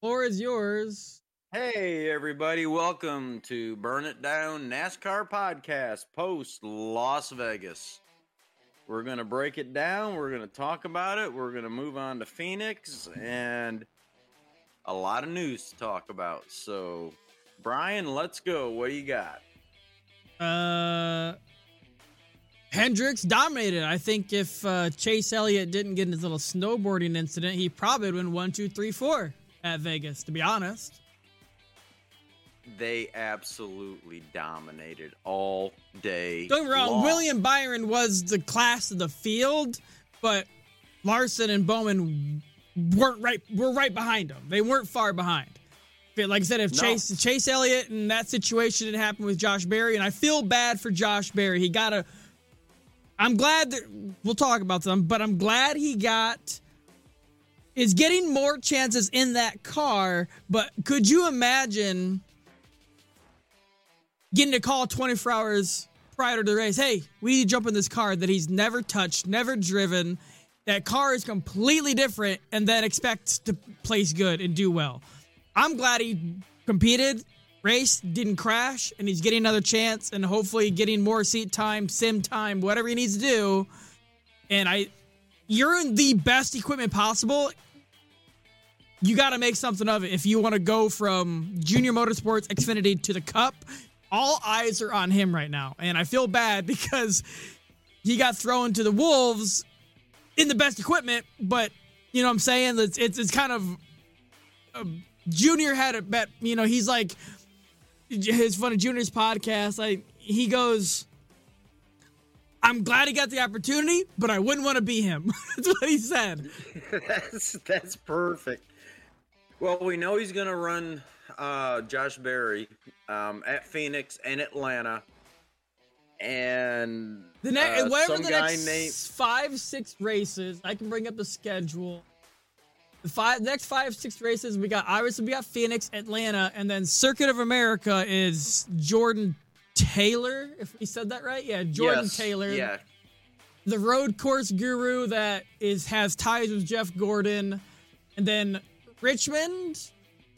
Floor is yours. Hey, everybody. Welcome to Burn It Down NASCAR podcast post Las Vegas. We're going to break it down. We're going to talk about it. We're going to move on to Phoenix and a lot of news to talk about. So, Brian, let's go. What do you got? Uh, Hendrick's dominated. I think if uh, Chase Elliott didn't get in his little snowboarding incident, he probably would win one, two, three, four at Vegas. To be honest, They absolutely dominated all day. don't get me wrong. long. William Byron was the class of the field, but Larson and Bowman weren't right. Were right behind him. They weren't far behind. Like I said, if No. Chase Chase Elliott and that situation didn't happen with Josh Berry, and I feel bad for Josh Berry. He got a. I'm glad that we'll talk about them, but I'm glad he got is getting more chances in that car. But could you imagine getting a call 24 hours prior to the race? Hey, we need to jump in this car that he's never touched, never driven. That car is completely different, and then expect to place good and do well. I'm glad he competed, raced, didn't crash, and he's getting another chance, and hopefully getting more seat time, sim time, whatever he needs to do. And I, you're in the best equipment possible. You got to make something of it if you want to go from Junior Motorsports Xfinity to the Cup. All eyes are on him right now, and I feel bad because he got thrown to the wolves in the best equipment. But you know what I'm saying? It's it's, it's kind of Junior had a bet. You know, he's like his fun of Junior's podcast. I he goes. I'm glad he got the opportunity, but I wouldn't want to be him. That's what he said. that's that's perfect. Well, we know he's going to run uh, Josh Berry um, at Phoenix and Atlanta, and The next, uh, whatever the next named five, six races, I can bring up the schedule. The five next five, six races, we got obviously we got Phoenix, Atlanta, and then Circuit of America is Jordan Taylor. If we said that right, yeah, Jordan yes, Taylor. Yeah, the road course guru that is has ties with Jeff Gordon, and then Richmond.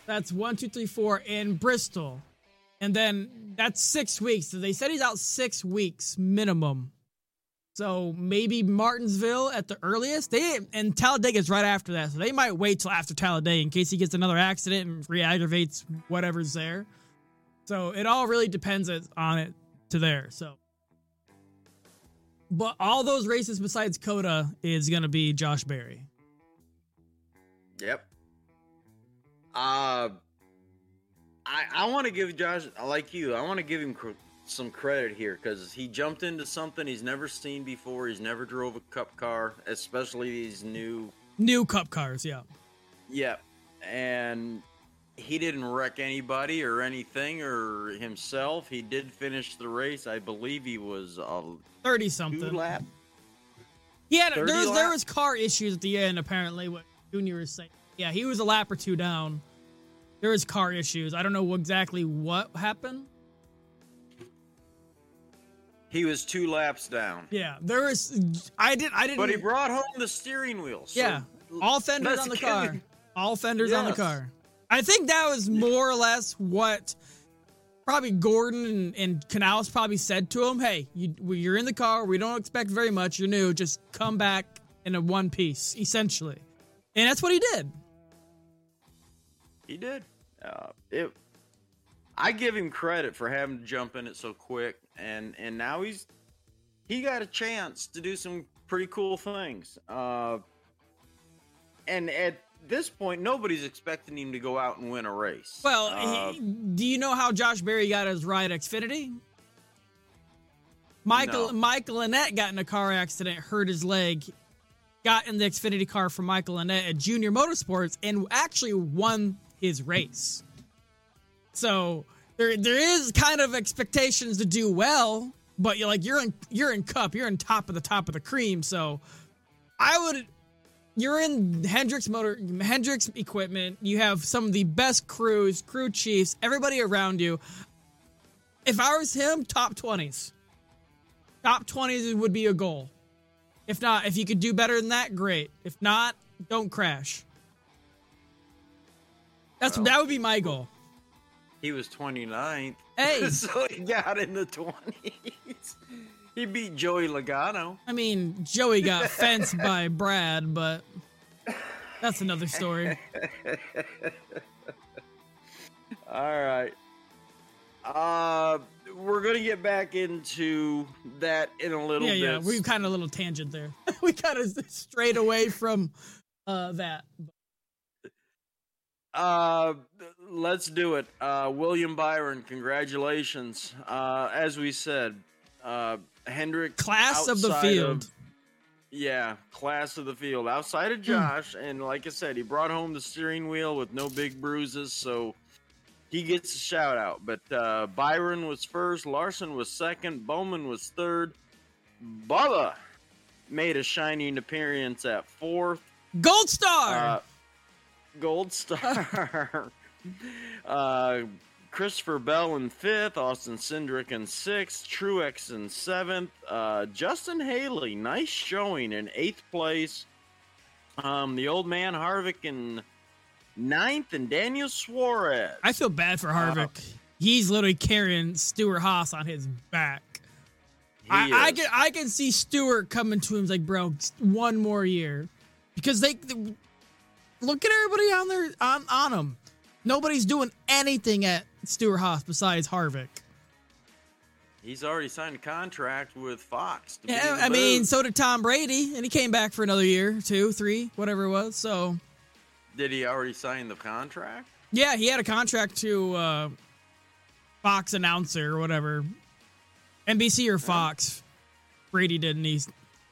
That's one, two, three, four, and Bristol, and then that's six weeks. So they said he's out six weeks minimum. So maybe Martinsville at the earliest. They and Talladega's right after that, so they might wait till after Talladega in case he gets another accident and re-aggravates whatever's there. So it all really depends on it to there. So but all those races besides COTA is going to be Josh Berry. Yep. Uh, I I want to give Josh like you. I want to give him cr- some credit here because he jumped into something he's never seen before. He's never drove a cup car, especially these new. New Cup cars, yeah. Yep. And he didn't wreck anybody or anything or himself. He did finish the race. I believe he was uh, a 30 two something. lap. Yeah, there was there was car issues at the end apparently what Junior was saying. Yeah, he was a lap or two down. There was car issues. I don't know exactly what happened. He was two laps down. Yeah, there was I did I didn't But he brought home the steering wheel. so Yeah. all fenders on the car. All fenders on the car. I think that was more or less what probably Gordon and, and Knaus probably said to him. Hey, you, you're in the car. We don't expect very much. You're new. Just come back in a one piece, essentially. And that's what he did. He did. Uh, it. I give him credit for having to jump in it so quick, and and now he's he got a chance to do some pretty cool things. Uh, and at this point, nobody's expecting him to go out and win a race. Well, Uh, he, do you know how Josh Berry got his ride Xfinity? Michael No. Michael Annett got in a car accident, hurt his leg, got in the Xfinity car for Michael Annett at Junior Motorsports, and actually won his race. So there there is kind of expectations to do well, but you're like you're in you're in cup, you're in top of the top of the cream. So I would you're in Hendrick's motor Hendrick's equipment. You have some of the best crews, crew chiefs, everybody around you. If I was him, top twenties. Top twenties would be a goal. If not, if you could do better than that, great. If not, don't crash. That's Well. that would be my goal. He was 29th. Hey. so he got in the 20s. He beat Joey Logano. I mean, Joey got fenced by Brad, but that's another story. All right. Uh, we're gonna get back into that in a little Yeah, bit. yeah. We kind of a little tangent there. we kind of strayed away from uh, that. Uh, let's do it. Uh, William Byron, congratulations. Uh, as we said, uh, Hendrick Class of the field. yeah, class of the field. Outside Hmm. of Josh, and like I said, he brought home the steering wheel with no big bruises, so he gets a shout out. But uh, Byron was first, Larson was second, Bowman was third, Bubba made a shining appearance at fourth. Gold star. Uh, gold star. uh, Christopher Bell in fifth, Austin Cindric in sixth, Truex in seventh, uh, Justin Haley, nice showing in eighth place. Um, the old man Harvick in ninth, and Daniel Suarez. I feel bad for Harvick. He's literally carrying Stewart-Haas on his back. I, I can I can see Stewart coming to him like, bro, one more year, because they, they- look at everybody on there on on him. Nobody's doing anything at Stewart-Haas besides Harvick. He's already signed a contract with Fox. Yeah, I mean, so did Tom Brady, and he came back for another year, two, three, whatever it was. So did he already sign the contract? yeah, he had a contract to uh, Fox announcer or whatever, NBC or Fox. Brady didn't. he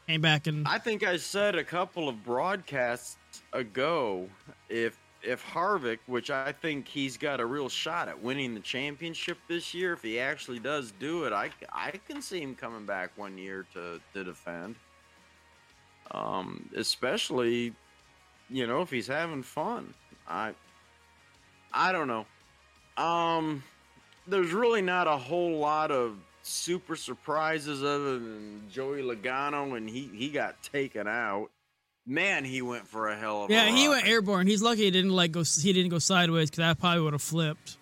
came back and I think I said a couple of broadcasts ago if if Harvick, which I think he's got a real shot at winning the championship this year, if he actually does do it, I, I can see him coming back one year to, to defend. Um, especially, you know, if he's having fun. I I don't know. Um, there's really not a whole lot of super surprises other than Joey Logano and he he got taken out. Man, he went for a hell of a Yeah, he went airborne. He's lucky he didn't like go. He didn't go sideways because that probably would have flipped.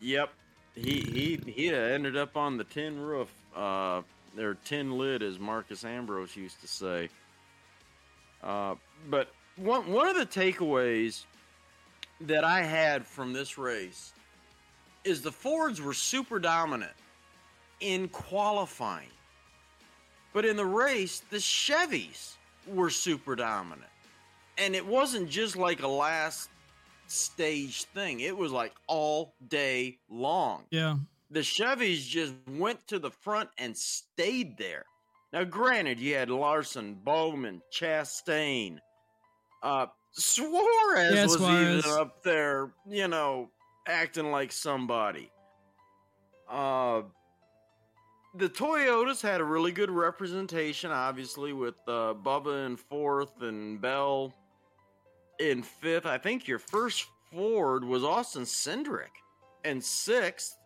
Yep. He he he ended up on the tin roof. Uh their tin lid as Marcos Ambrose used to say. Uh but one one of the takeaways that I had from this race is the Fords were super dominant in qualifying. But in the race, the Chevys were super dominant. And it wasn't just like a last stage thing. It was like all day long. Yeah, The Chevys just went to the front and stayed there. Now, granted, you had Larson, Bowman, Chastain, uh, Suarez Yeah, was Suarez. even up there, you know, acting like somebody. Uh, the Toyotas had a really good representation, obviously, with uh, Bubba in fourth and Bell in fifth. I think your first Ford was Austin Cindric in sixth.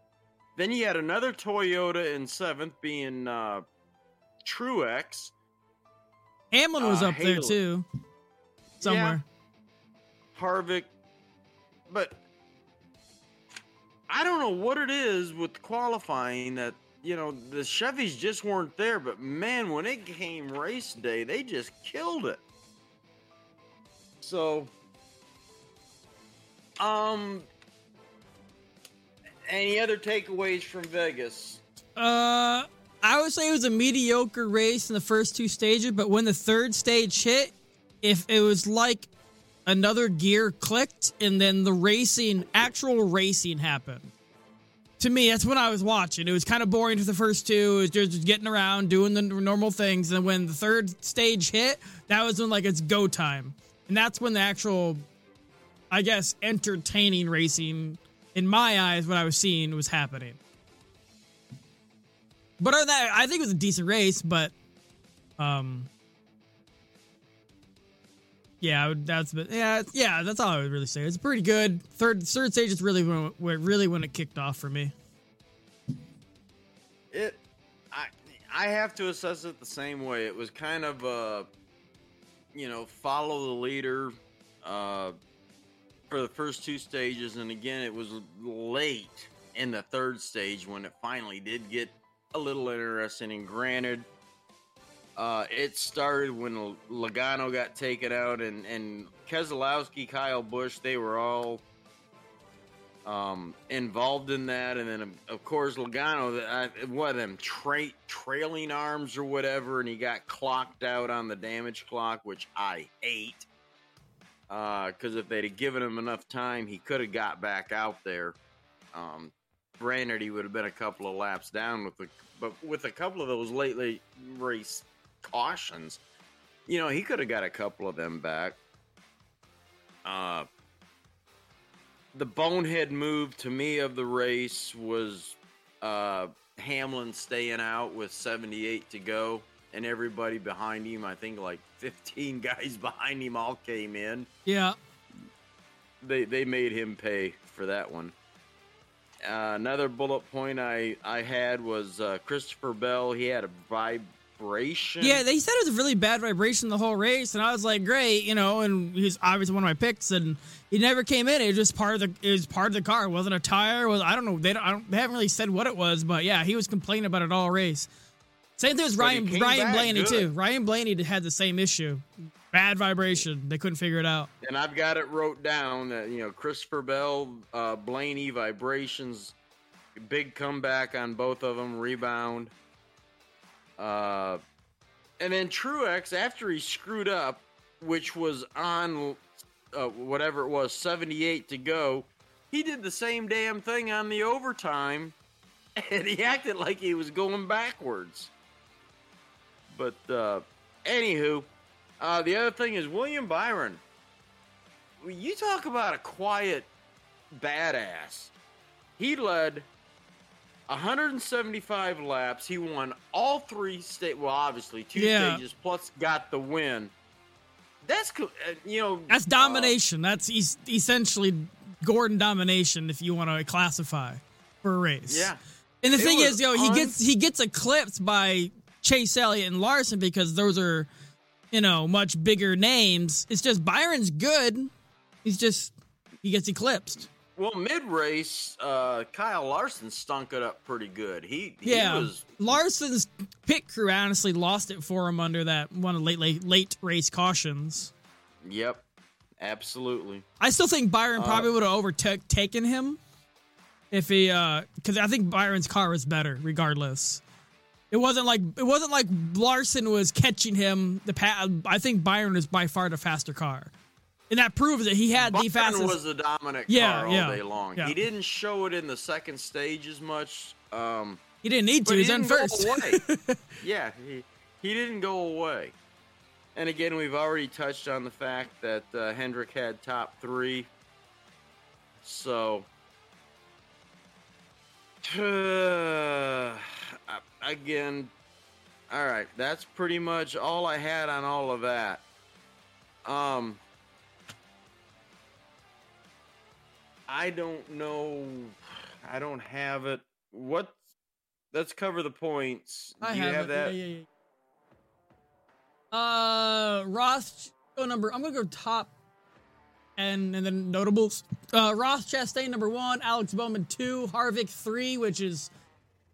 Then you had another Toyota in seventh, being uh, Truex. Hamlin was Uh, up there too, somewhere. Harvick, but I don't know what it is with qualifying that you know the Chevys just weren't there. But man, when it came race day, they just killed it. So, um, any other takeaways from Vegas? Uh, I would say it was a mediocre race in the first two stages, but when the third stage hit, if it was like another gear clicked and then the racing, actual racing happened. To me, that's when I was watching. It was kind of boring for the first two. It was just getting around, doing the normal things. And when the third stage hit, that was when like it's go time. And that's when the actual, I guess, entertaining racing, in my eyes, what I was seeing was happening. But other than that, I think it was a decent race, but um yeah, that's but yeah, yeah, that's all I would really say. It's pretty good. Third third stage is really when really when it kicked off for me. It, I, I have to assess it the same way. It was kind of a, you know, follow the leader, uh, for the first two stages, and again, it was late in the third stage when it finally did get a little interesting. And granted, uh, it started when Logano got taken out, and and Keselowski, Kyle Busch, they were all um, involved in that, and then of course Logano, uh, what of them tra- trailing arms or whatever, and he got clocked out on the damage clock, which I hate. Because uh, if they'd have given him enough time, he could have got back out there. Um, he would have been a couple of laps down with the, but with a couple of those late late race cautions, you know, he could have got a couple of them back. Uh, the bonehead move to me of the race was uh, Hamlin staying out with 78 to go, and everybody behind him, I think like 15 guys behind him, all came in. Yeah. They, they made him pay for that one. Uh, another bullet point I, I had was uh, Christopher Bell. He had a vibration. Yeah, they said it was a really bad vibration the whole race, and I was like, great, you know. And he's obviously one of my picks, and he never came in. It was just part of the it was part of the car. It wasn't a tire. Was I don't know. They don't, I don't. They haven't really said what it was, but yeah, he was complaining about it all race. Same thing as Ryan Ryan Blaney good. too. Ryan Blaney had the same issue. Bad vibration. They couldn't figure it out. And I've got it wrote down that you know Christopher Bell, uh, Blaney vibrations, big comeback on both of them, rebound. Uh, and then Truex after he screwed up, which was on uh, whatever it was, 78 to go, he did the same damn thing on the overtime, and he acted like he was going backwards. But uh, anywho, uh, the other thing is William Byron. You talk about a quiet badass. He led 175 laps. He won all three state. Well, obviously two yeah. stages plus got the win. That's uh, you know that's domination. Uh, that's es- essentially Gordon domination, if you want to classify for a race. Yeah. And the it thing is, yo, he gets he gets eclipsed by Chase Elliott and Larson because those are, you know, much bigger names. It's just Byron's good. He's just he gets eclipsed. Well, mid race, uh, Kyle Larson stunk it up pretty good. He, he yeah, was Larson's pit crew honestly lost it for him under that one of late late late race cautions. Yep, absolutely. I still think Byron uh, probably would have overtaken him if he, because uh, I think Byron's car was better regardless. It wasn't like it wasn't like Larson was catching him. The pa- I think Byron is by far the faster car and that proves that he had Byron the fastest. was the dominant yeah, car all yeah, day long. Yeah. He didn't show it in the second stage as much. Um, he didn't need to. He's in first. yeah, he he didn't go away. And again, we've already touched on the fact that uh, Hendrick had top three. So, uh, again, all right, that's pretty much all I had on all of that. Um, I don't know. I don't have it. What? Let's cover the points. I Do have you have it. that? Yeah, yeah, yeah. Uh, Ross. Go number. I'm gonna go top, and and then notables. Uh, Ross Chastain number one, Alex Bowman two, Harvick three, which is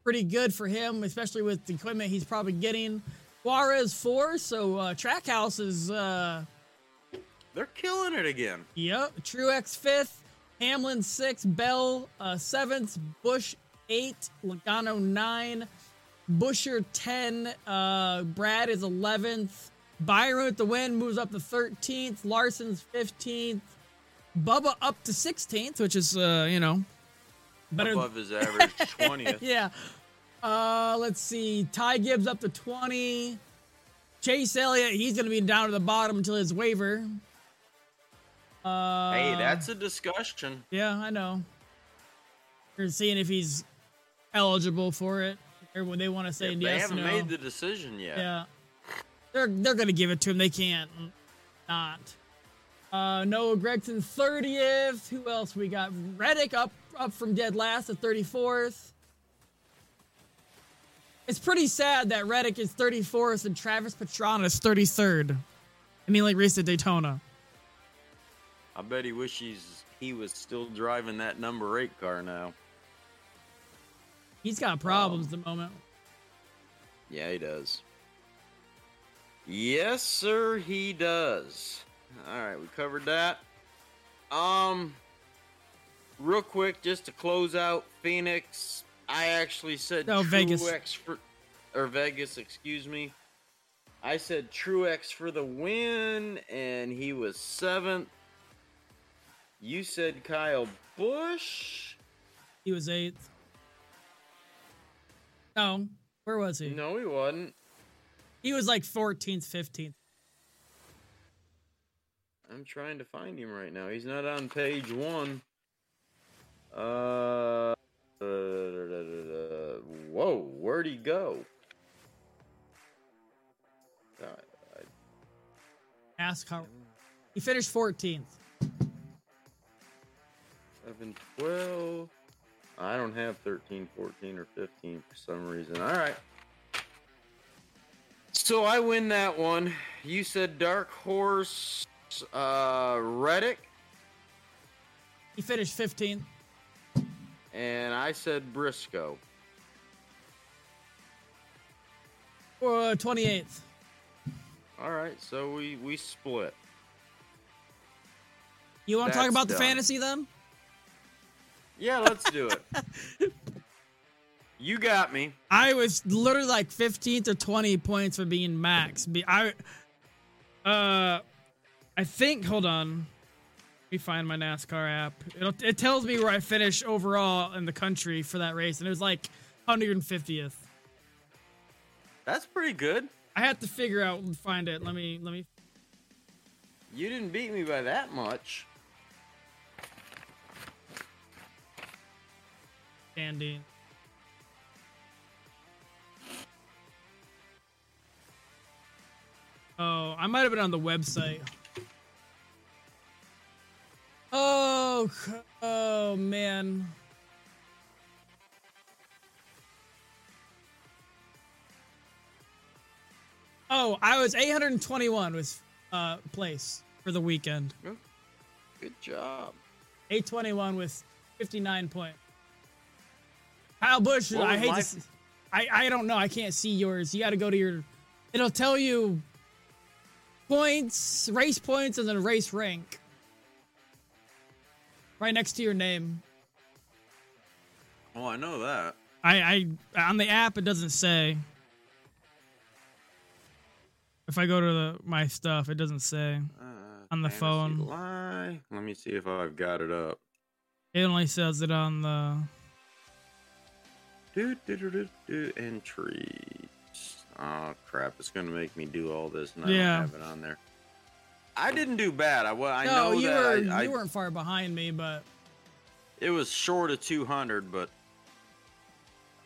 pretty good for him, especially with the equipment he's probably getting. Suarez four, so uh, Trackhouse is. Uh, They're killing it again. Yep. Truex fifth. Hamlin six, Bell uh, seventh, Busch eight, Logano nine, Buescher ten, uh, Brad is eleventh, Byron with the win moves up to thirteenth, Larson's fifteenth, Bubba up to sixteenth, which is uh, you know better above his average twentieth. yeah. Uh, let's see, Ty Gibbs up to twenty. Chase Elliott, he's going to be down to the bottom until his waiver. Uh, hey, that's a discussion. Yeah, I know. We're seeing if he's eligible for it. Or when they want to say if yes. They haven't no. made the decision yet. Yeah, they're they're gonna give it to him. They can't not. Uh, Noah Gragson thirtieth. Who else we got? Reddick up up from dead last at thirty fourth. It's pretty sad that Reddick is thirty fourth and Travis Pastrana is thirty third. I mean, like race at Daytona. I bet he wishes he was still driving that number eight car now. He's got problems um, the moment. Yeah, he does. Yes, sir, he does. All right, we covered that. Um, real quick, just to close out Phoenix. I actually said no, Vegas. for, or Vegas, excuse me. I said Truex for the win, and he was seventh. You said Kyle Busch. He was eighth. No, where was he? No, he wasn't. He was like 14th, 15th. I'm trying to find him right now. He's not on page one. Uh, uh, whoa, where'd he go? Ask how. He finished 14th. 7, 12. I don't have 13, 14, or 15 for some reason. All right. So I win that one. You said Dark Horse uh, Reddick. He finished 15th. And I said Briscoe. Uh, 28th. All right, so we we split. You want to talk about done. the fantasy then? Yeah, let's do it. you got me. I was literally like 15th or 20 points for being max. I uh I think hold on. Let me find my NASCAR app. It'll, it tells me where I finished overall in the country for that race and it was like 150th. That's pretty good. I have to figure out and find it. Let me let me. You didn't beat me by that much. Andy. Oh, I might have been on the website. Oh, oh man. Oh, I was 821 with uh place for the weekend. Good job. 821 with 59 point. Kyle Busch, I hate my... to I I don't know. I can't see yours. You got to go to your it'll tell you points, race points and then race rank. Right next to your name. Oh, I know that. I I on the app it doesn't say. If I go to the, my stuff, it doesn't say uh, on the phone. Lie. Let me see if I've got it up. It only says it on the. Do, do, do, do, do, entries. Oh crap! It's gonna make me do all this, and I yeah. don't have it on there. I didn't do bad. I well, I no, know you that were I, you weren't far behind me, but it was short of 200. But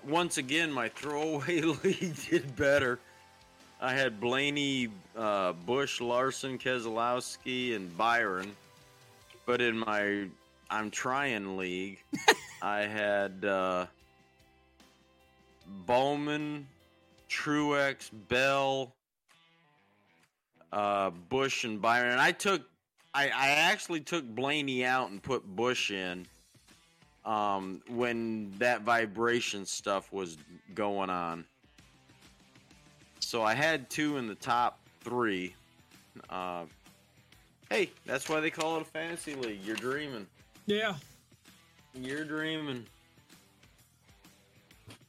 once again, my throwaway league did better. I had Blaney, uh, Busch, Larson, Keselowski, and Byron. But in my I'm trying league, I had uh, Bowman, Truex, Bell, uh, Busch, and Byron. And I took, I, I actually took Blaney out and put Busch in um, when that vibration stuff was going on. So I had two in the top three. Uh, hey, that's why they call it a fantasy league. You're dreaming. Yeah. You're dreaming.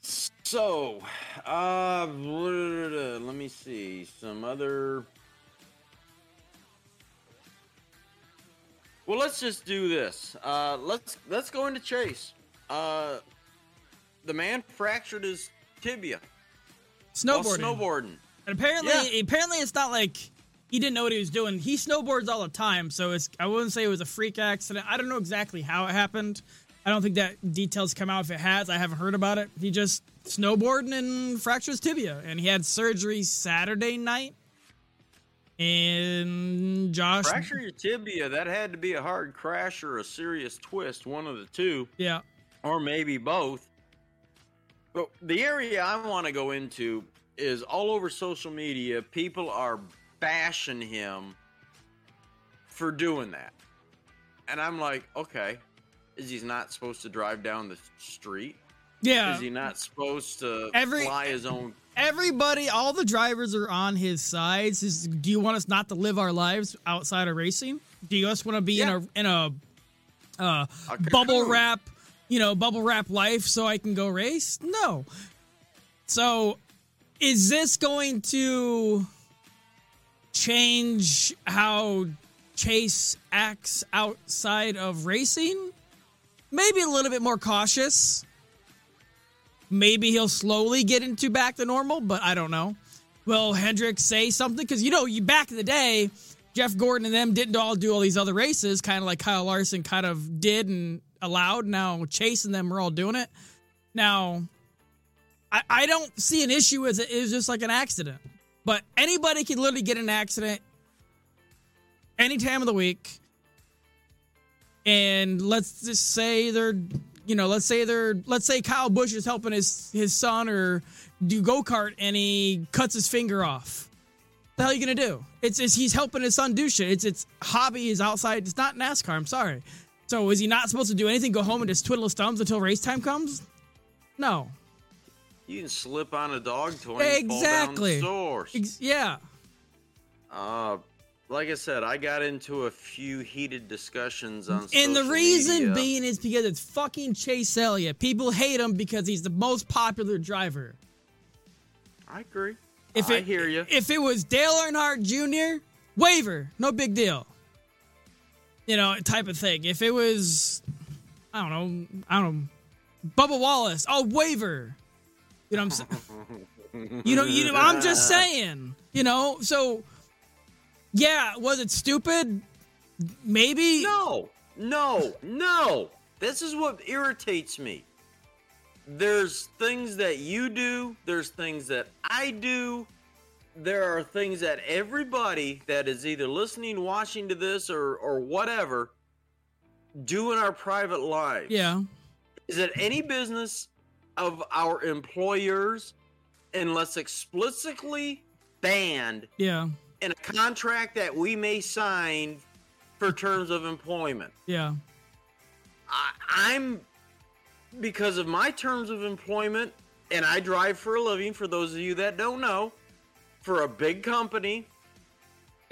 So, uh, let me see some other. Well, let's just do this. Uh, let's let's go into Chase. Uh, the man fractured his tibia. Snowboarding. snowboarding. And apparently, yeah. apparently, it's not like he didn't know what he was doing. He snowboards all the time, so it's. I wouldn't say it was a freak accident. I don't know exactly how it happened. I don't think that details come out. If it has, I haven't heard about it. He just snowboarding and fractured his tibia, and he had surgery Saturday night. And Josh fracture your tibia. That had to be a hard crash or a serious twist, one of the two. Yeah, or maybe both. But the area I want to go into is all over social media. People are bashing him for doing that. and I'm like, okay, is he not supposed to drive down the street? Yeah. Is he not supposed to Every- fly his own? Everybody, all the drivers are on his sides. Is do you want us not to live our lives outside of racing? Do you just want to be Yeah. in a in a uh, A bubble wrap, you know, bubble wrap life so I can go race? No. So, is this going to change how Chase acts outside of racing? Maybe a little bit more cautious. Maybe he'll slowly get into back to normal, but I don't know. Will Hendrick say something? Because you know, you back in the day, Jeff Gordon and them didn't all do all these other races, kind of like Kyle Larson kind of did and allowed. Now Chase and them are all doing it. Now, I, I don't see an issue with it. It's just like an accident. But anybody can literally get an accident any time of the week. And let's just say they're, you know, let's say they're, let's say Kyle Busch is helping his his son or do go kart and he cuts his finger off. The hell are you gonna do? It's, it's he's helping his son do shit. It's it's hobby is outside. It's not NASCAR. I'm sorry. So is he not supposed to do anything? Go home and just twiddle his thumbs until race time comes? No. You can slip on a dog toy and fall Exactly. down the stores. Ex- yeah. Uh, like I said, I got into a few heated discussions on. And the reason media. being is because it's fucking Chase Elliott. People hate him because he's the most popular driver. I agree. If I it, hear you. If it was Dale Earnhardt Jr., waiver, no big deal. You know, type of thing. If it was, I don't know, I don't know, Bubba Wallace, oh, waiver. You know what I'm saying? you know, you know, I'm just saying. You know, so yeah, was it stupid? Maybe. No, no, no. This is what irritates me. There's things that you do, there's things that I do. There are things that everybody that is either listening, watching to this, or, or whatever do in our private lives. Yeah. Is it any business of our employers unless explicitly banned Yeah. In a contract that we may sign for terms of employment. Yeah. I, I'm because of my terms of employment, and I drive for a living. For those of you that don't know, for a big company.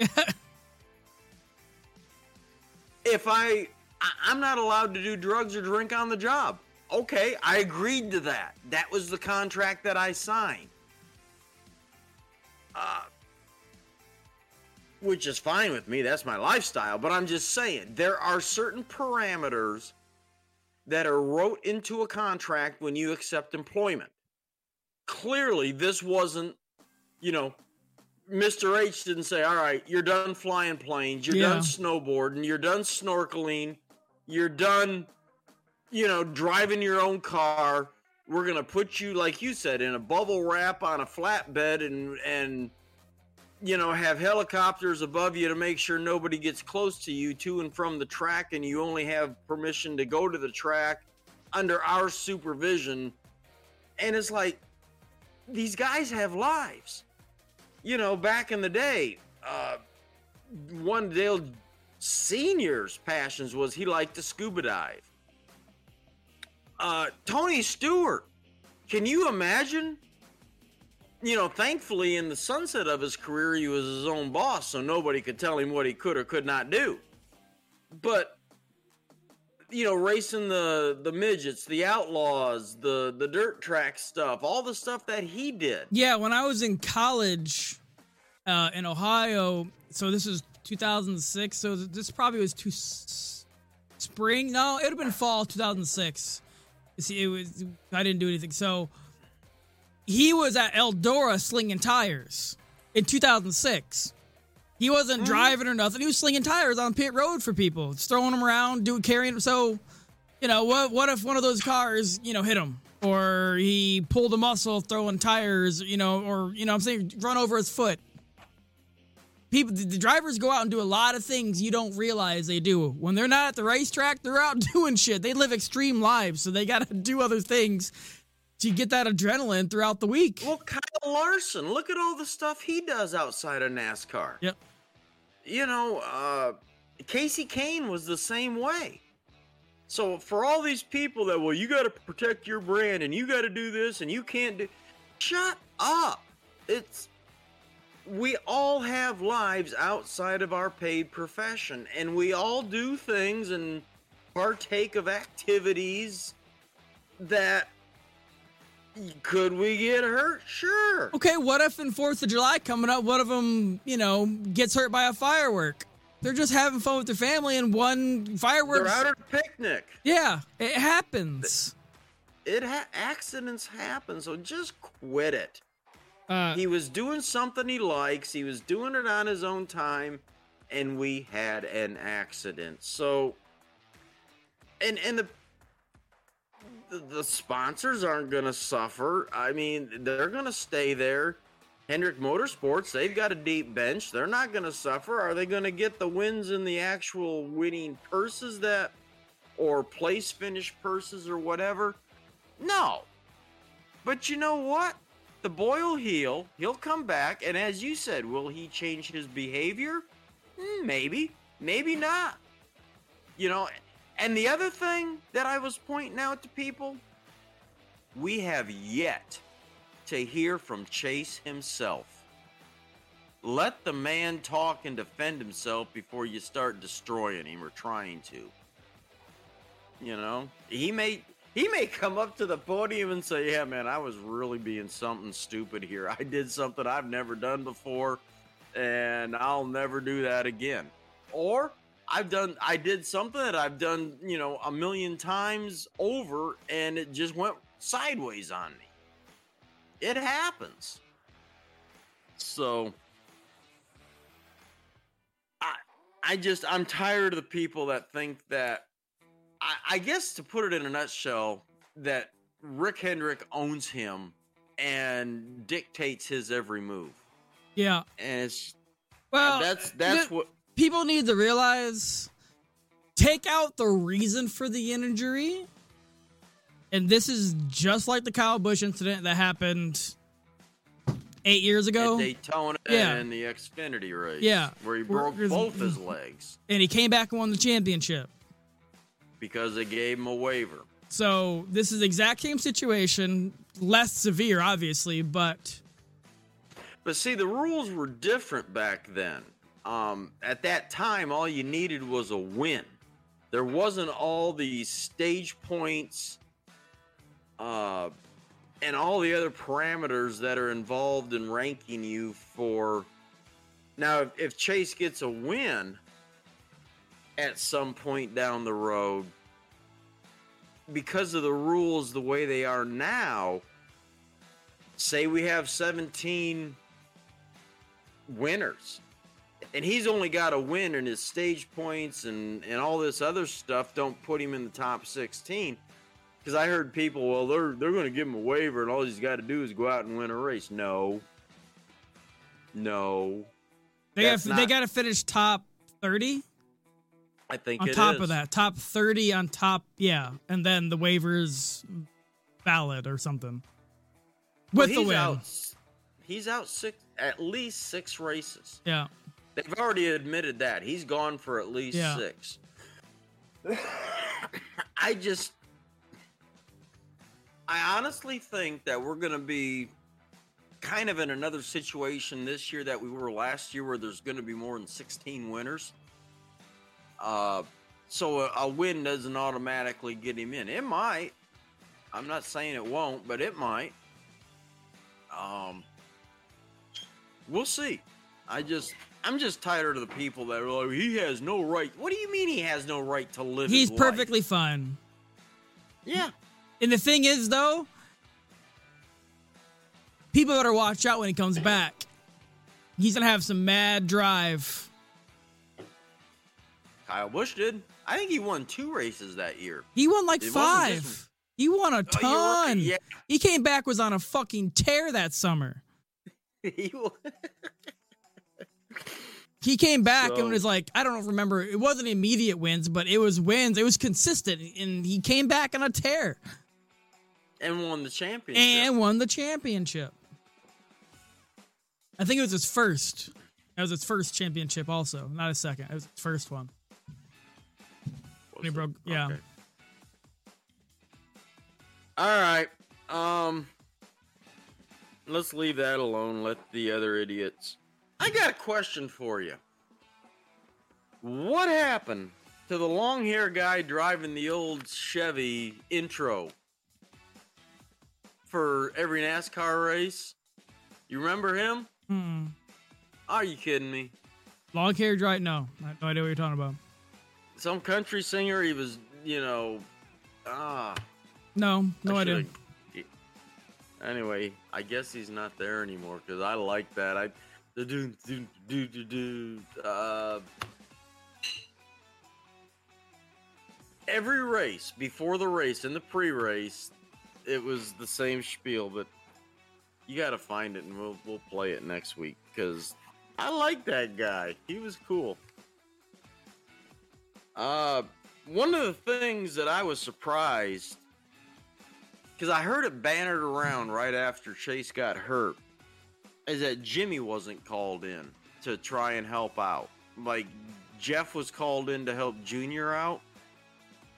if I, I, I'm not allowed to do drugs or drink on the job. Okay, I agreed to that. That was the contract that I signed. Uh, which is fine with me. That's my lifestyle. But I'm just saying, there are certain parameters that are wrote into a contract when you accept employment. Clearly, this wasn't, you know, Mr. H didn't say, all right, you're done flying planes, you're Yeah. done snowboarding, you're done snorkeling, you're done, you know, driving your own car. We're going to put you, like you said, in a bubble wrap on a flatbed and, and, you know, have helicopters above you to make sure nobody gets close to you to and from the track, and you only have permission to go to the track under our supervision. And it's like, these guys have lives. You know, back in the day, uh, one Dale Senior's passions was he liked to scuba dive. Uh, Tony Stewart, can you imagine you know, thankfully, in the sunset of his career, he was his own boss, so nobody could tell him what he could or could not do. But you know, racing the the midgets, the outlaws, the the dirt track stuff, all the stuff that he did. Yeah, when I was in college uh, in Ohio, so this is 2006. So this probably was two s- spring. No, it would have been fall 2006. See, it was I didn't do anything. So he was at Eldora slinging tires in 2006. He wasn't mm-hmm. driving or nothing. He was slinging tires on pit road for people, just throwing them around, doing carrying them. So, you know, what what if one of those cars, you know, hit him, or he pulled a muscle throwing tires, you know, or you know, I'm saying run over his foot. People, the, the drivers go out and do a lot of things you don't realize they do. When they're not at the racetrack, they're out doing shit. They live extreme lives, so they got to do other things to get that adrenaline throughout the week. Well, Kyle Larson, look at all the stuff he does outside of NASCAR. Yep. You know, uh, Kasey Kahne was the same way. So for all these people that, well, you got to protect your brand and you got to do this and you can't do, shut up. It's we all have lives outside of our paid profession and we all do things and partake of activities that could we get hurt? Sure. Okay, what if in Fourth of July coming up, one of them, you know, gets hurt by a firework? They're just having fun with their family, and one fireworks. They're out at a picnic. Yeah, it happens. It ha- accidents happen, so just quit it. Uh, He was doing something he likes. He was doing it on his own time, and we had an accident. So, and and the the, sponsors aren't going to suffer. I mean, they're going to stay there. Hendrick Motorsports, they've got a deep bench. They're not going to suffer. Are they going to get the wins in the actual winning purses that, or place finish purses or whatever? No. But you know what? The boy will heal. He'll come back. And as you said, will he change his behavior? Hmm, Maybe. Maybe not. You know, and the other thing that I was pointing out to people, we have yet to hear from Chase himself. Let the man talk and defend himself before you start destroying him or trying to. You know, he may he may come up to the podium and say, "Yeah, man, I was really being something stupid here. I did something I've never done before, and I'll never do that again." Or I've done I did something that I've done, you know, a million times over and it just went sideways on me. It happens. So I I just I'm tired of the people that think that I, I guess to put it in a nutshell, that Rick Hendrick owns him and dictates his every move. yeah. And it's Well, that's that's what people need to realize take out the reason for the injury. And this is just like the Kyle Busch incident that happened eight years ago. at Daytona Yeah. and the Xfinity race. Yeah. Where he broke both his legs and he came back and won the championship. because they gave him a waiver. So this is the exact same situation, less severe, obviously, but But see, the rules were different back then. Um, at that time, all you needed was a win. There wasn't all these stage points uh, and all the other parameters that are involved in ranking you for. Now, if, if Chase gets a win at some point down the road, because of the rules the way they are now, say we have 17 winners and he's only got a win and his stage points and and all this other stuff don't put him in the top 16 because i heard people well they're they're going to give him a waiver and all he's got to do is go out and win a race no no they got That's they got to finish top 30 i think on top is. of that. Top 30 on top, yeah, and then the waivers valid or something. Well, With the he's win. out, he's out six at least six races Yeah. They've already admitted that. He's gone for at least Yeah. six. I just I honestly think that we're gonna be kind of in another situation this year that we were last year where there's gonna be more than 16 winners. Uh so a, a win doesn't automatically get him in. It might. I'm not saying it won't, but it might. Um we'll see. I just I'm just tired of the people that are like he has no right. What do you mean he has no right to live? He's his life?" perfectly fine. Yeah. And the thing is, though, people better watch out when he comes back. He's gonna have some mad drive. Kyle Busch did. I think he won two races that year. He won like It wasn't just- five. He won a Oh, you're right. ton. Yeah. He came back was on a fucking tear that summer. He He came back So- and was like, I don't remember. It wasn't immediate wins, but it was wins. It was consistent, and he came back on a tear and won the championship. and won the championship. I think it was his first. That was his first championship, also, not his second. It was his first one. he broke. Yeah. Okay. All right. Um let's leave that alone. Let the other idiots. I got a question for you. What happened to the long hair guy driving the old Chevy intro for every NASCAR race? You remember him? Hmm. Are you kidding me? Long hair dry? No, I have no idea what you're talking about. Some country singer, he was, you know, ah. No, no I idea. Anyway, I guess he's not there anymore because I like that. I do do do do do do. Uh, every race before the race and the pre-race, it was the same spiel, but you got to find it and we'll we'll play it next week because I like that guy. He was cool. Uh, one of the things that I was surprised because I heard it bannered around right after Chase got hurt is that Jimmy wasn't called in to try and help out. Like Jeff was called in to help Junior out.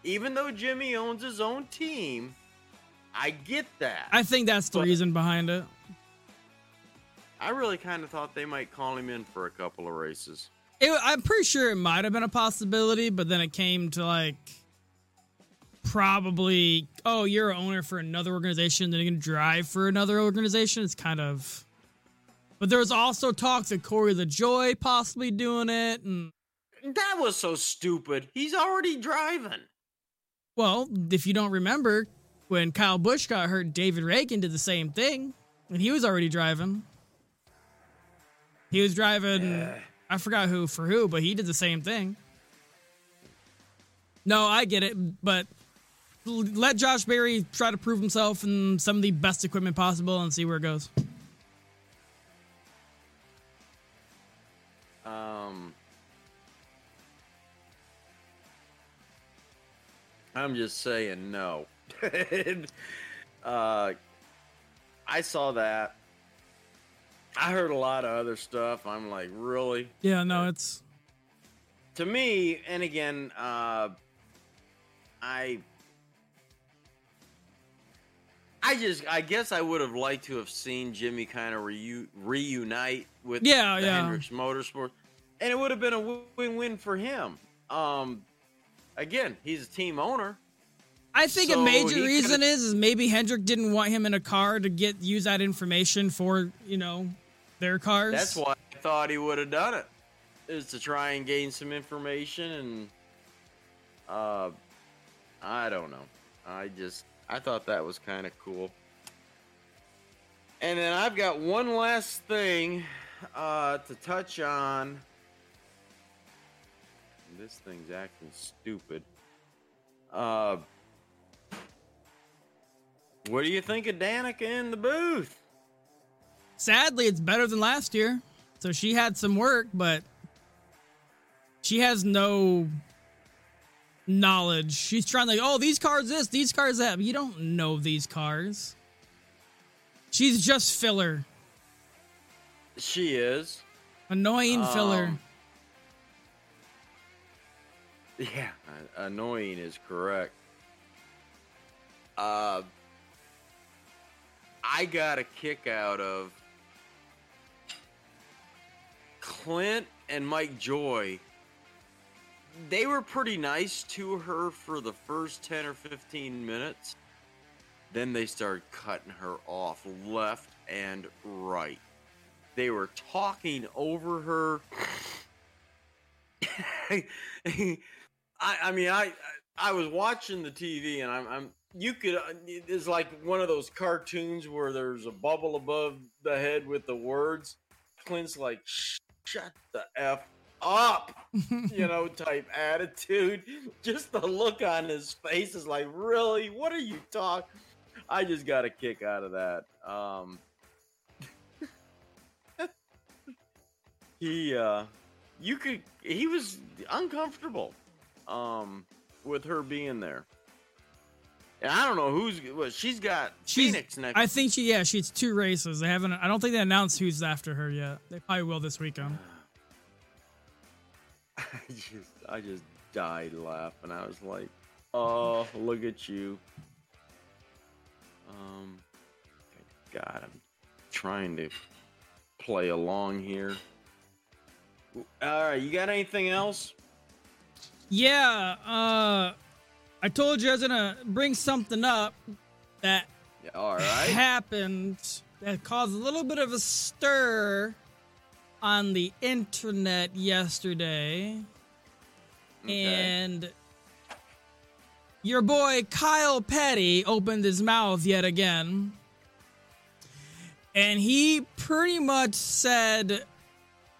Even though Jimmy owns his own team, I get that. I think that's the But- reason behind it. I really kind of thought they might call him in for a couple of races. it. I'm pretty sure it might have been a possibility, but then it came to like probably, oh, you're an owner for another organization, then you're gonna drive for another organization. It's kind of. But there was also talks of Corey LaJoie possibly doing it, and That was so stupid. He's already driving. well, if you don't remember, when Kyle Busch got hurt, David Ragan did the same thing, and he was already driving. He was driving. I forgot who for who, but he did the same thing. No, I get it, but let Josh Berry try to prove himself in some of the best equipment possible and see where it goes. I'm just saying no. uh, I saw that. I heard a lot of other stuff. I'm like, really? Yeah, no, it's To me, and again, uh, I. I just, I guess I would have liked to have seen Jimmy kind of reu- reunite with Yeah, yeah. Hendricks Motorsport, and it would have been a win-win for him. Um, again, he's a team owner. I think a major reason is is maybe Hendrick didn't want him in a car to get use that information for you know their cars. That's why I thought he would have done it, is to try and gain some information and, uh, I don't know. I just I thought that was kind of cool. And then I've got one last thing uh, to touch on. This thing's acting stupid. Uh, what do you think of Danica in the booth? Sadly, it's better than last year. So she had some work, but she has no knowledge. She's trying to, oh, these cars this, these cars that. You don't know these cars. She's just filler. She is. Annoying filler. Yeah, annoying is correct. Uh, I got a kick out of Clint and Mike Joy. They were pretty nice to her for the first 10 or 15 minutes. Then they started cutting her off left and right. They were talking over her. I, I mean, I I was watching the TV and I'm, I'm you could it's like one of those cartoons where there's a bubble above the head with the words. Clint's like, shut the f up, you know, type attitude. Just the look on his face is like, really? What are you talking? I just got a kick out of that. Um, he uh you could he was uncomfortable um with her being there and i don't know who's what she's got She's- phoenix next I think she, yeah, she's two races. They haven't, I don't think they announced who's after her yet. They probably will this weekend. i just i just died laughing. I was like, "Oh, look at you." Um, God, I'm trying to play along here. All right, you got anything else? Yeah, uh, I told you I was gonna bring something up that Yeah, all right. happened that caused a little bit of a stir on the internet yesterday. Okay. And your boy Kyle Petty opened his mouth yet again. And he pretty much said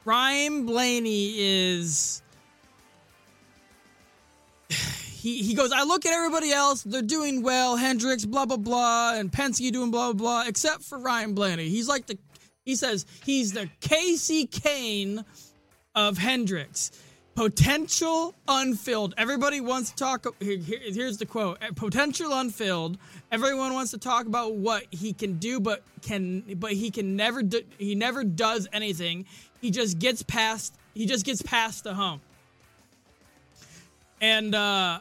Ryan Blaney is he, he goes, I look at everybody else, they're doing well, Hendricks, blah blah blah, and Penske doing blah blah blah, except for Ryan Blaney. He's like the he says he's the Kasey Kahne of Hendricks. Potential unfilled. Everybody wants to talk. Here, here- here's the quote: Potential unfilled. Everyone wants to talk about what he can do, but can but he can never do, he never does anything. He just gets past. He just gets past the hump. And uh,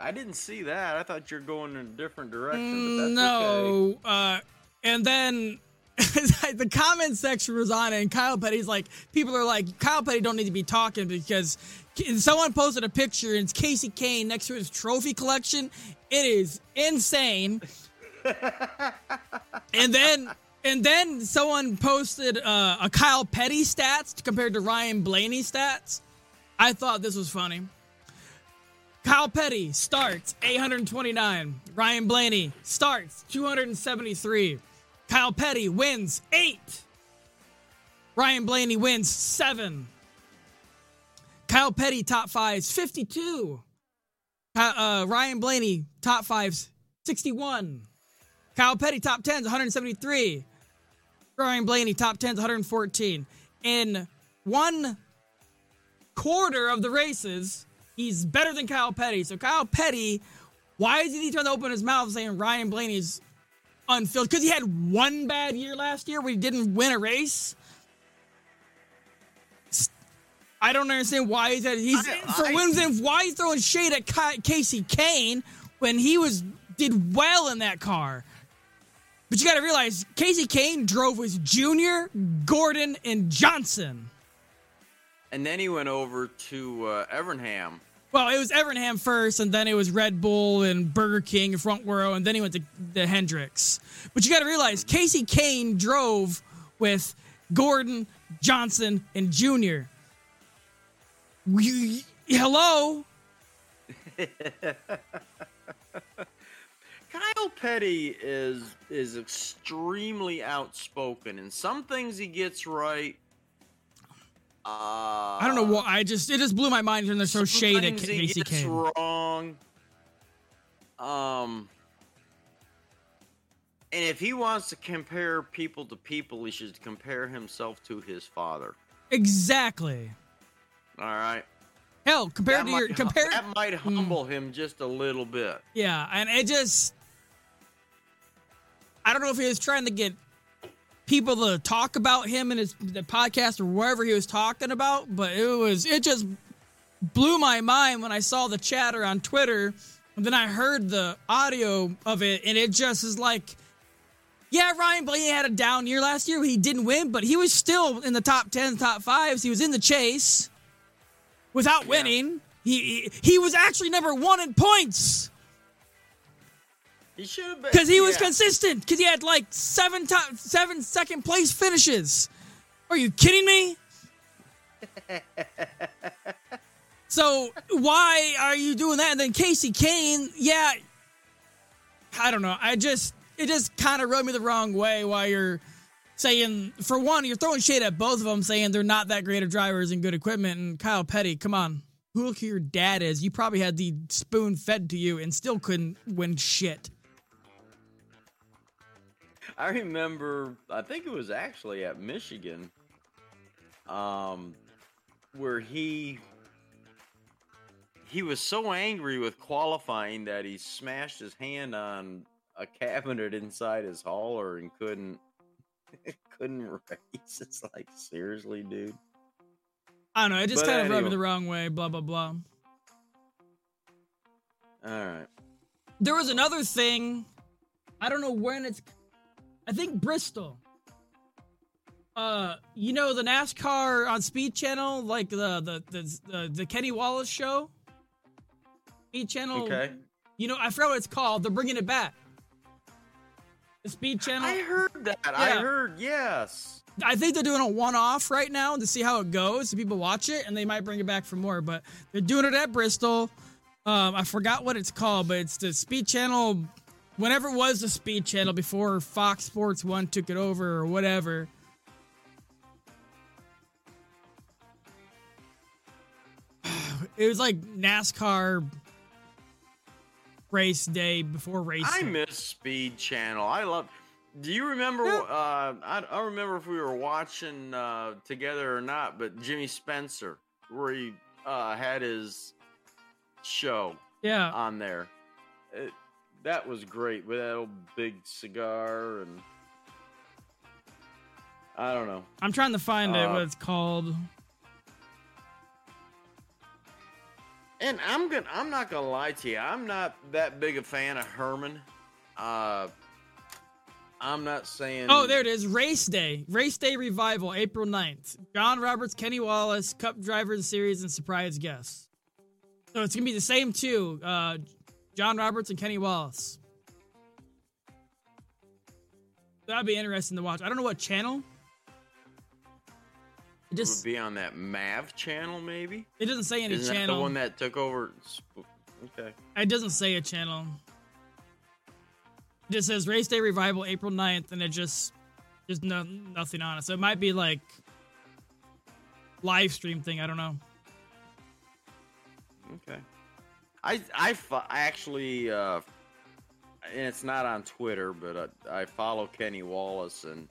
I didn't see that. I thought you're going in a different direction. But that's no, okay. uh, and then the comment section was on it, and Kyle Petty's like, people are like, Kyle Petty don't need to be talking because someone posted a picture and it's Kasey Kahne next to his trophy collection. It is insane. and then. And then someone posted uh, a Kyle Petty stats compared to Ryan Blaney stats. I thought this was funny. Kyle Petty starts 829. Ryan Blaney starts 273. Kyle Petty wins eight. Ryan Blaney wins seven. Kyle Petty top fives 52. Uh, Ryan Blaney top fives 61. Kyle Petty top tens 173. Ryan Blaney top tens 114. In one quarter of the races, he's better than Kyle Petty. So Kyle Petty, why is he trying to open his mouth saying Ryan Blaney's unfilled? Because he had one bad year last year where he didn't win a race. I don't understand why he's at, he's I- for I- wins why he's throwing shade at Ki- Kasey Kahne when he was did well in that car. But you got to realize Kasey Kahne drove with Junior, Gordon, and Johnson. And then he went over to uh, Evernham. Well, it was Evernham first, and then it was Red Bull and Burger King and Front Row, and then he went to the Hendricks. But you got to realize Kasey Kahne drove with Gordon, Johnson, and Junior. You- hello? Kyle Petty is is extremely outspoken, and some things he gets right. Uh, I don't know what I just it just blew my mind when they're so shade at Kasey Kahne. wrong. Um, and if he wants to compare people to people, he should compare himself to his father. Exactly. All right. Hell, compared That to your might, compared that might humble him just a little bit. Yeah, and it just I don't know if he was trying to get people to talk about him and his the podcast or wherever he was talking about, but it was it just blew my mind when I saw the chatter on Twitter and then I heard the audio of it and it just is like yeah, Ryan Blaney had a down year last year. He didn't win, but he was still in the top 10, top 5s. He was in the chase without Yeah. winning. He, he he was actually number 1 in points He should have been because he was yeah. consistent. Because he had like seven top, seven second place finishes. Are you kidding me? so why are you doing that? And then Kasey Kahne, yeah, I don't know. I just it just kind of rubbed me the wrong way. While you're saying for one, you're throwing shade at both of them, saying they're not that great of drivers and good equipment. And Kyle Petty, come on. Who look who your dad is? You probably had the spoon fed to you and still couldn't win shit. I remember, I think it was actually at Michigan, um, where he he was so angry with qualifying that he smashed his hand on a cabinet inside his hauler and couldn't couldn't race. It's like seriously, dude. I don't know. It just But kind of rubbed me the wrong way. Blah blah blah. All right. There was another thing. I don't know when it's. I think Bristol. Uh, you know the NASCAR on Speed Channel, like the the the the, the Kenny Wallace show. Speed Channel. Okay. You know, I forgot what it's called. They're bringing it back. The Speed Channel. I heard that. I heard yes. I think they're doing a one-off right now to see how it goes. So people watch it, and they might bring it back for more. But they're doing it at Bristol. Um, I forgot what it's called, but it's the Speed Channel. Whenever it was the Speed Channel before Fox Sports One took it over or whatever. It was like NASCAR race day before race. I day. miss Speed Channel. I love. Do you remember? Yeah. Uh, I, I don't remember if we were watching uh, together or not, but Jimmy Spencer, where he uh, had his show yeah. on there. It, that was great with that old big cigar and I don't know. I'm trying to find it. Uh, What it's called? And I'm gonna I'm not gonna lie to you. I'm not that big a fan of Herman. Uh I'm not saying Oh, there it is. Race Day. Race Day Revival, April 9th. John Roberts, Kenny Wallace, Cup Drivers Series, and surprise guests. So it's going to be the same two uh, John Roberts and Kenny Wallace. That'd be interesting to watch. I don't know what channel. It it just would be on that Mav channel, maybe. it doesn't say any Isn't that channel. the one that took over? Okay. It doesn't say a channel. It just says Race Day Revival April 9th, and it just there's no nothing on it. So it might be like live stream thing. I don't know. Okay. I I, I actually uh and it's not on Twitter, but uh, I follow Kenny Wallace and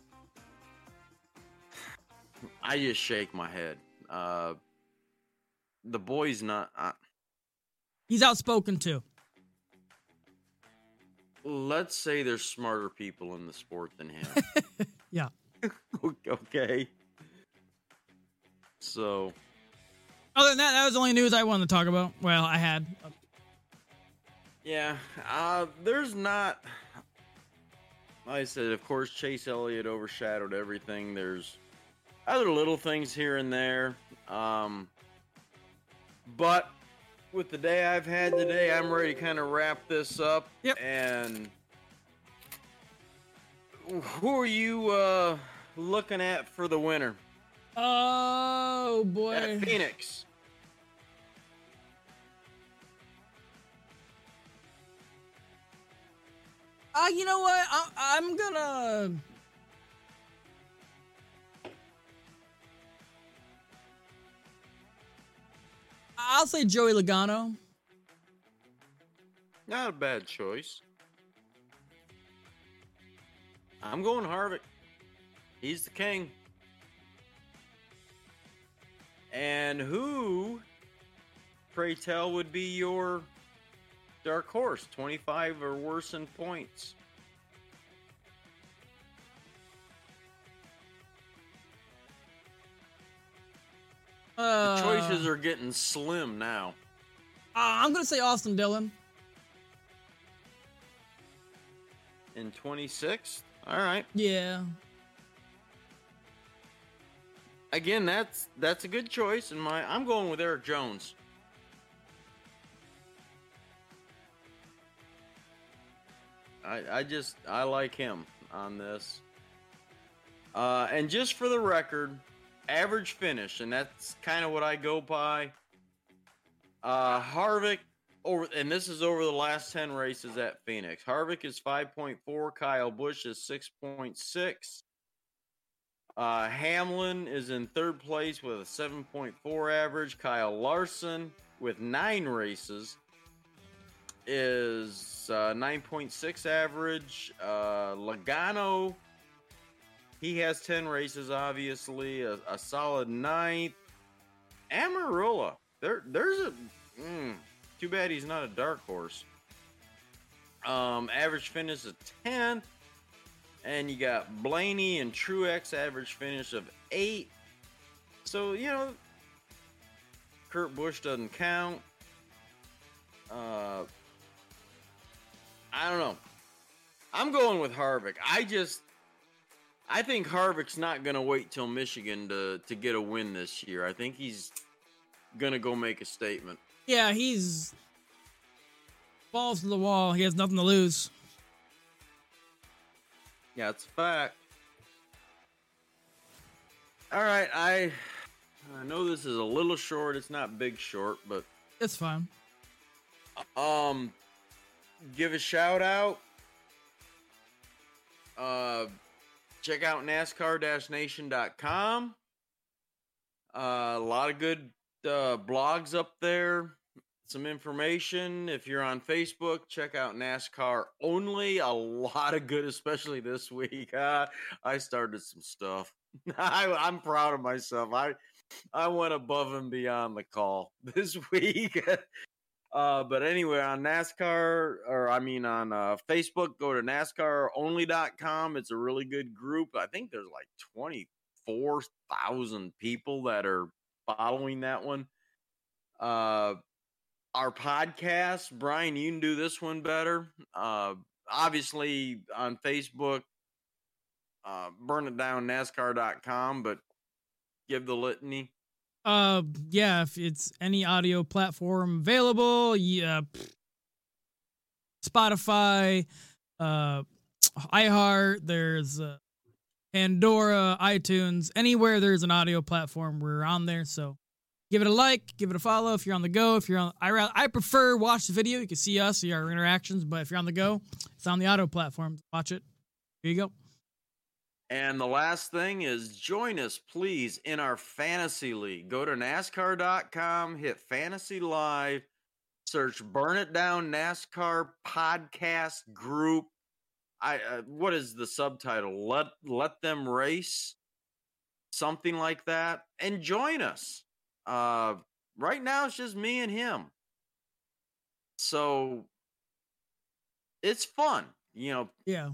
I just shake my head. Uh the boy's not uh, He's outspoken too. let's say there's smarter people in the sport than him. Yeah. okay. So, Other than that, that was the only news I wanted to talk about. Well, I had. Yeah, uh, there's not. Like I said, of course, Chase Elliott overshadowed everything. There's other little things here and there. Um, but with the day I've had today, I'm ready to kind of wrap this up. Yep. And who are you uh, looking at for the winner? Oh At boy. Phoenix. Uh, you know what? I, I'm gonna. I'll say Joey Logano. Not a bad choice. I'm going Harvick. He's the king. And who, pray tell, would be your dark horse? 25 or worse in points. The Uh, choices are getting slim now. Uh, I'm gonna say Austin Dillon. In 26th? All right. Yeah. Again, that's that's a good choice. In my, I'm going with Erik Jones. I I just I like him on this. Uh, and just for the record, average finish, and that's kind of what I go by. Uh, Harvick over, and this is over the last ten races at Phoenix. Harvick is five point four. Kyle Busch is six point six. Uh, Hamlin is in third place with a 7.4 average. Kyle Larson with nine races is uh, 9.6 average. Uh, Logano, he has 10 races, obviously, a, a solid ninth. Almirola, there, there's a. Mm, too bad he's not a dark horse. Um, average finish of 10th. And you got Blaney and Truex average finish of eight. So, you know, Kurt Busch doesn't count. Uh, I don't know. I'm going with Harvick. I just, I think Harvick's not going to wait till Michigan to to get a win this year. I think he's going to go make a statement. Yeah, he's balls to the wall. He has nothing to lose. Yeah, it's a fact. All right, I I know this is a little short. It's not big short, but It's fine. um give a shout out. Uh check out nascar-nation.com. Uh, a lot of good uh, blogs up there. Some information. If you're on Facebook, check out NASCAR only. A lot of good, especially this week. Uh, I started some stuff. I, I'm proud of myself. I I went above and beyond the call this week. Uh, but anyway, on NASCAR, or I mean on uh, Facebook, go to NASCARonly.com. It's a really good group. I think there's like 24,000 people that are following that one. Uh, our podcast, Brian, you can do this one better. Uh, obviously on Facebook, uh, burn it down NASCAR.com, but give the litany. Uh, yeah, if it's any audio platform available, yeah, Spotify, uh, iHeart, there's uh, Pandora, iTunes, anywhere there's an audio platform, we're on there. So give it a like, give it a follow if you're on the go. If you're on, I I prefer watch the video. You can see us, see our interactions. But if you're on the go, it's on the audio platform. Watch it. Here you go. And the last thing is join us, please, in our fantasy league. Go to NASCAR.com, hit Fantasy Live, search Burn It Down NASCAR Podcast Group. I uh, what is the subtitle? Let let them race, something like that, and join us. Uh, right now it's just me and him, so it's fun. You know, Yeah.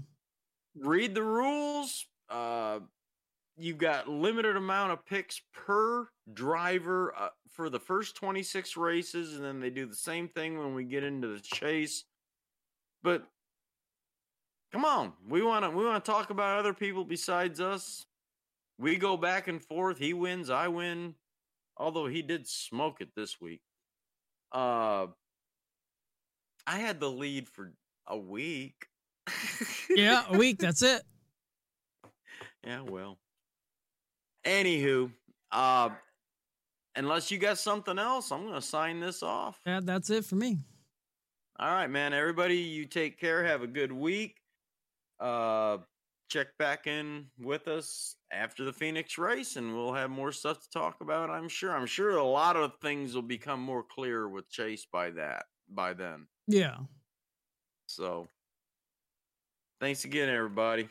read the rules. Uh, you've got limited amount of picks per driver uh, for the first 26 races, and then they do the same thing when we get into the chase. But come on, we want to we want to talk about other people besides us. We go back and forth. He wins, I win. Although he did smoke it this week. Uh, I had the lead for a week. Yeah, a week. That's it. Yeah, well. Anywho, uh unless you got something else, I'm gonna sign this off. Yeah, that's it for me. All right, man. Everybody, you take care. Have a good week. Uh check back in with us after the Phoenix race and we'll have more stuff to talk about, I'm sure. I'm sure a lot of things will become more clear with Chase by that by then. Yeah. So thanks again, everybody.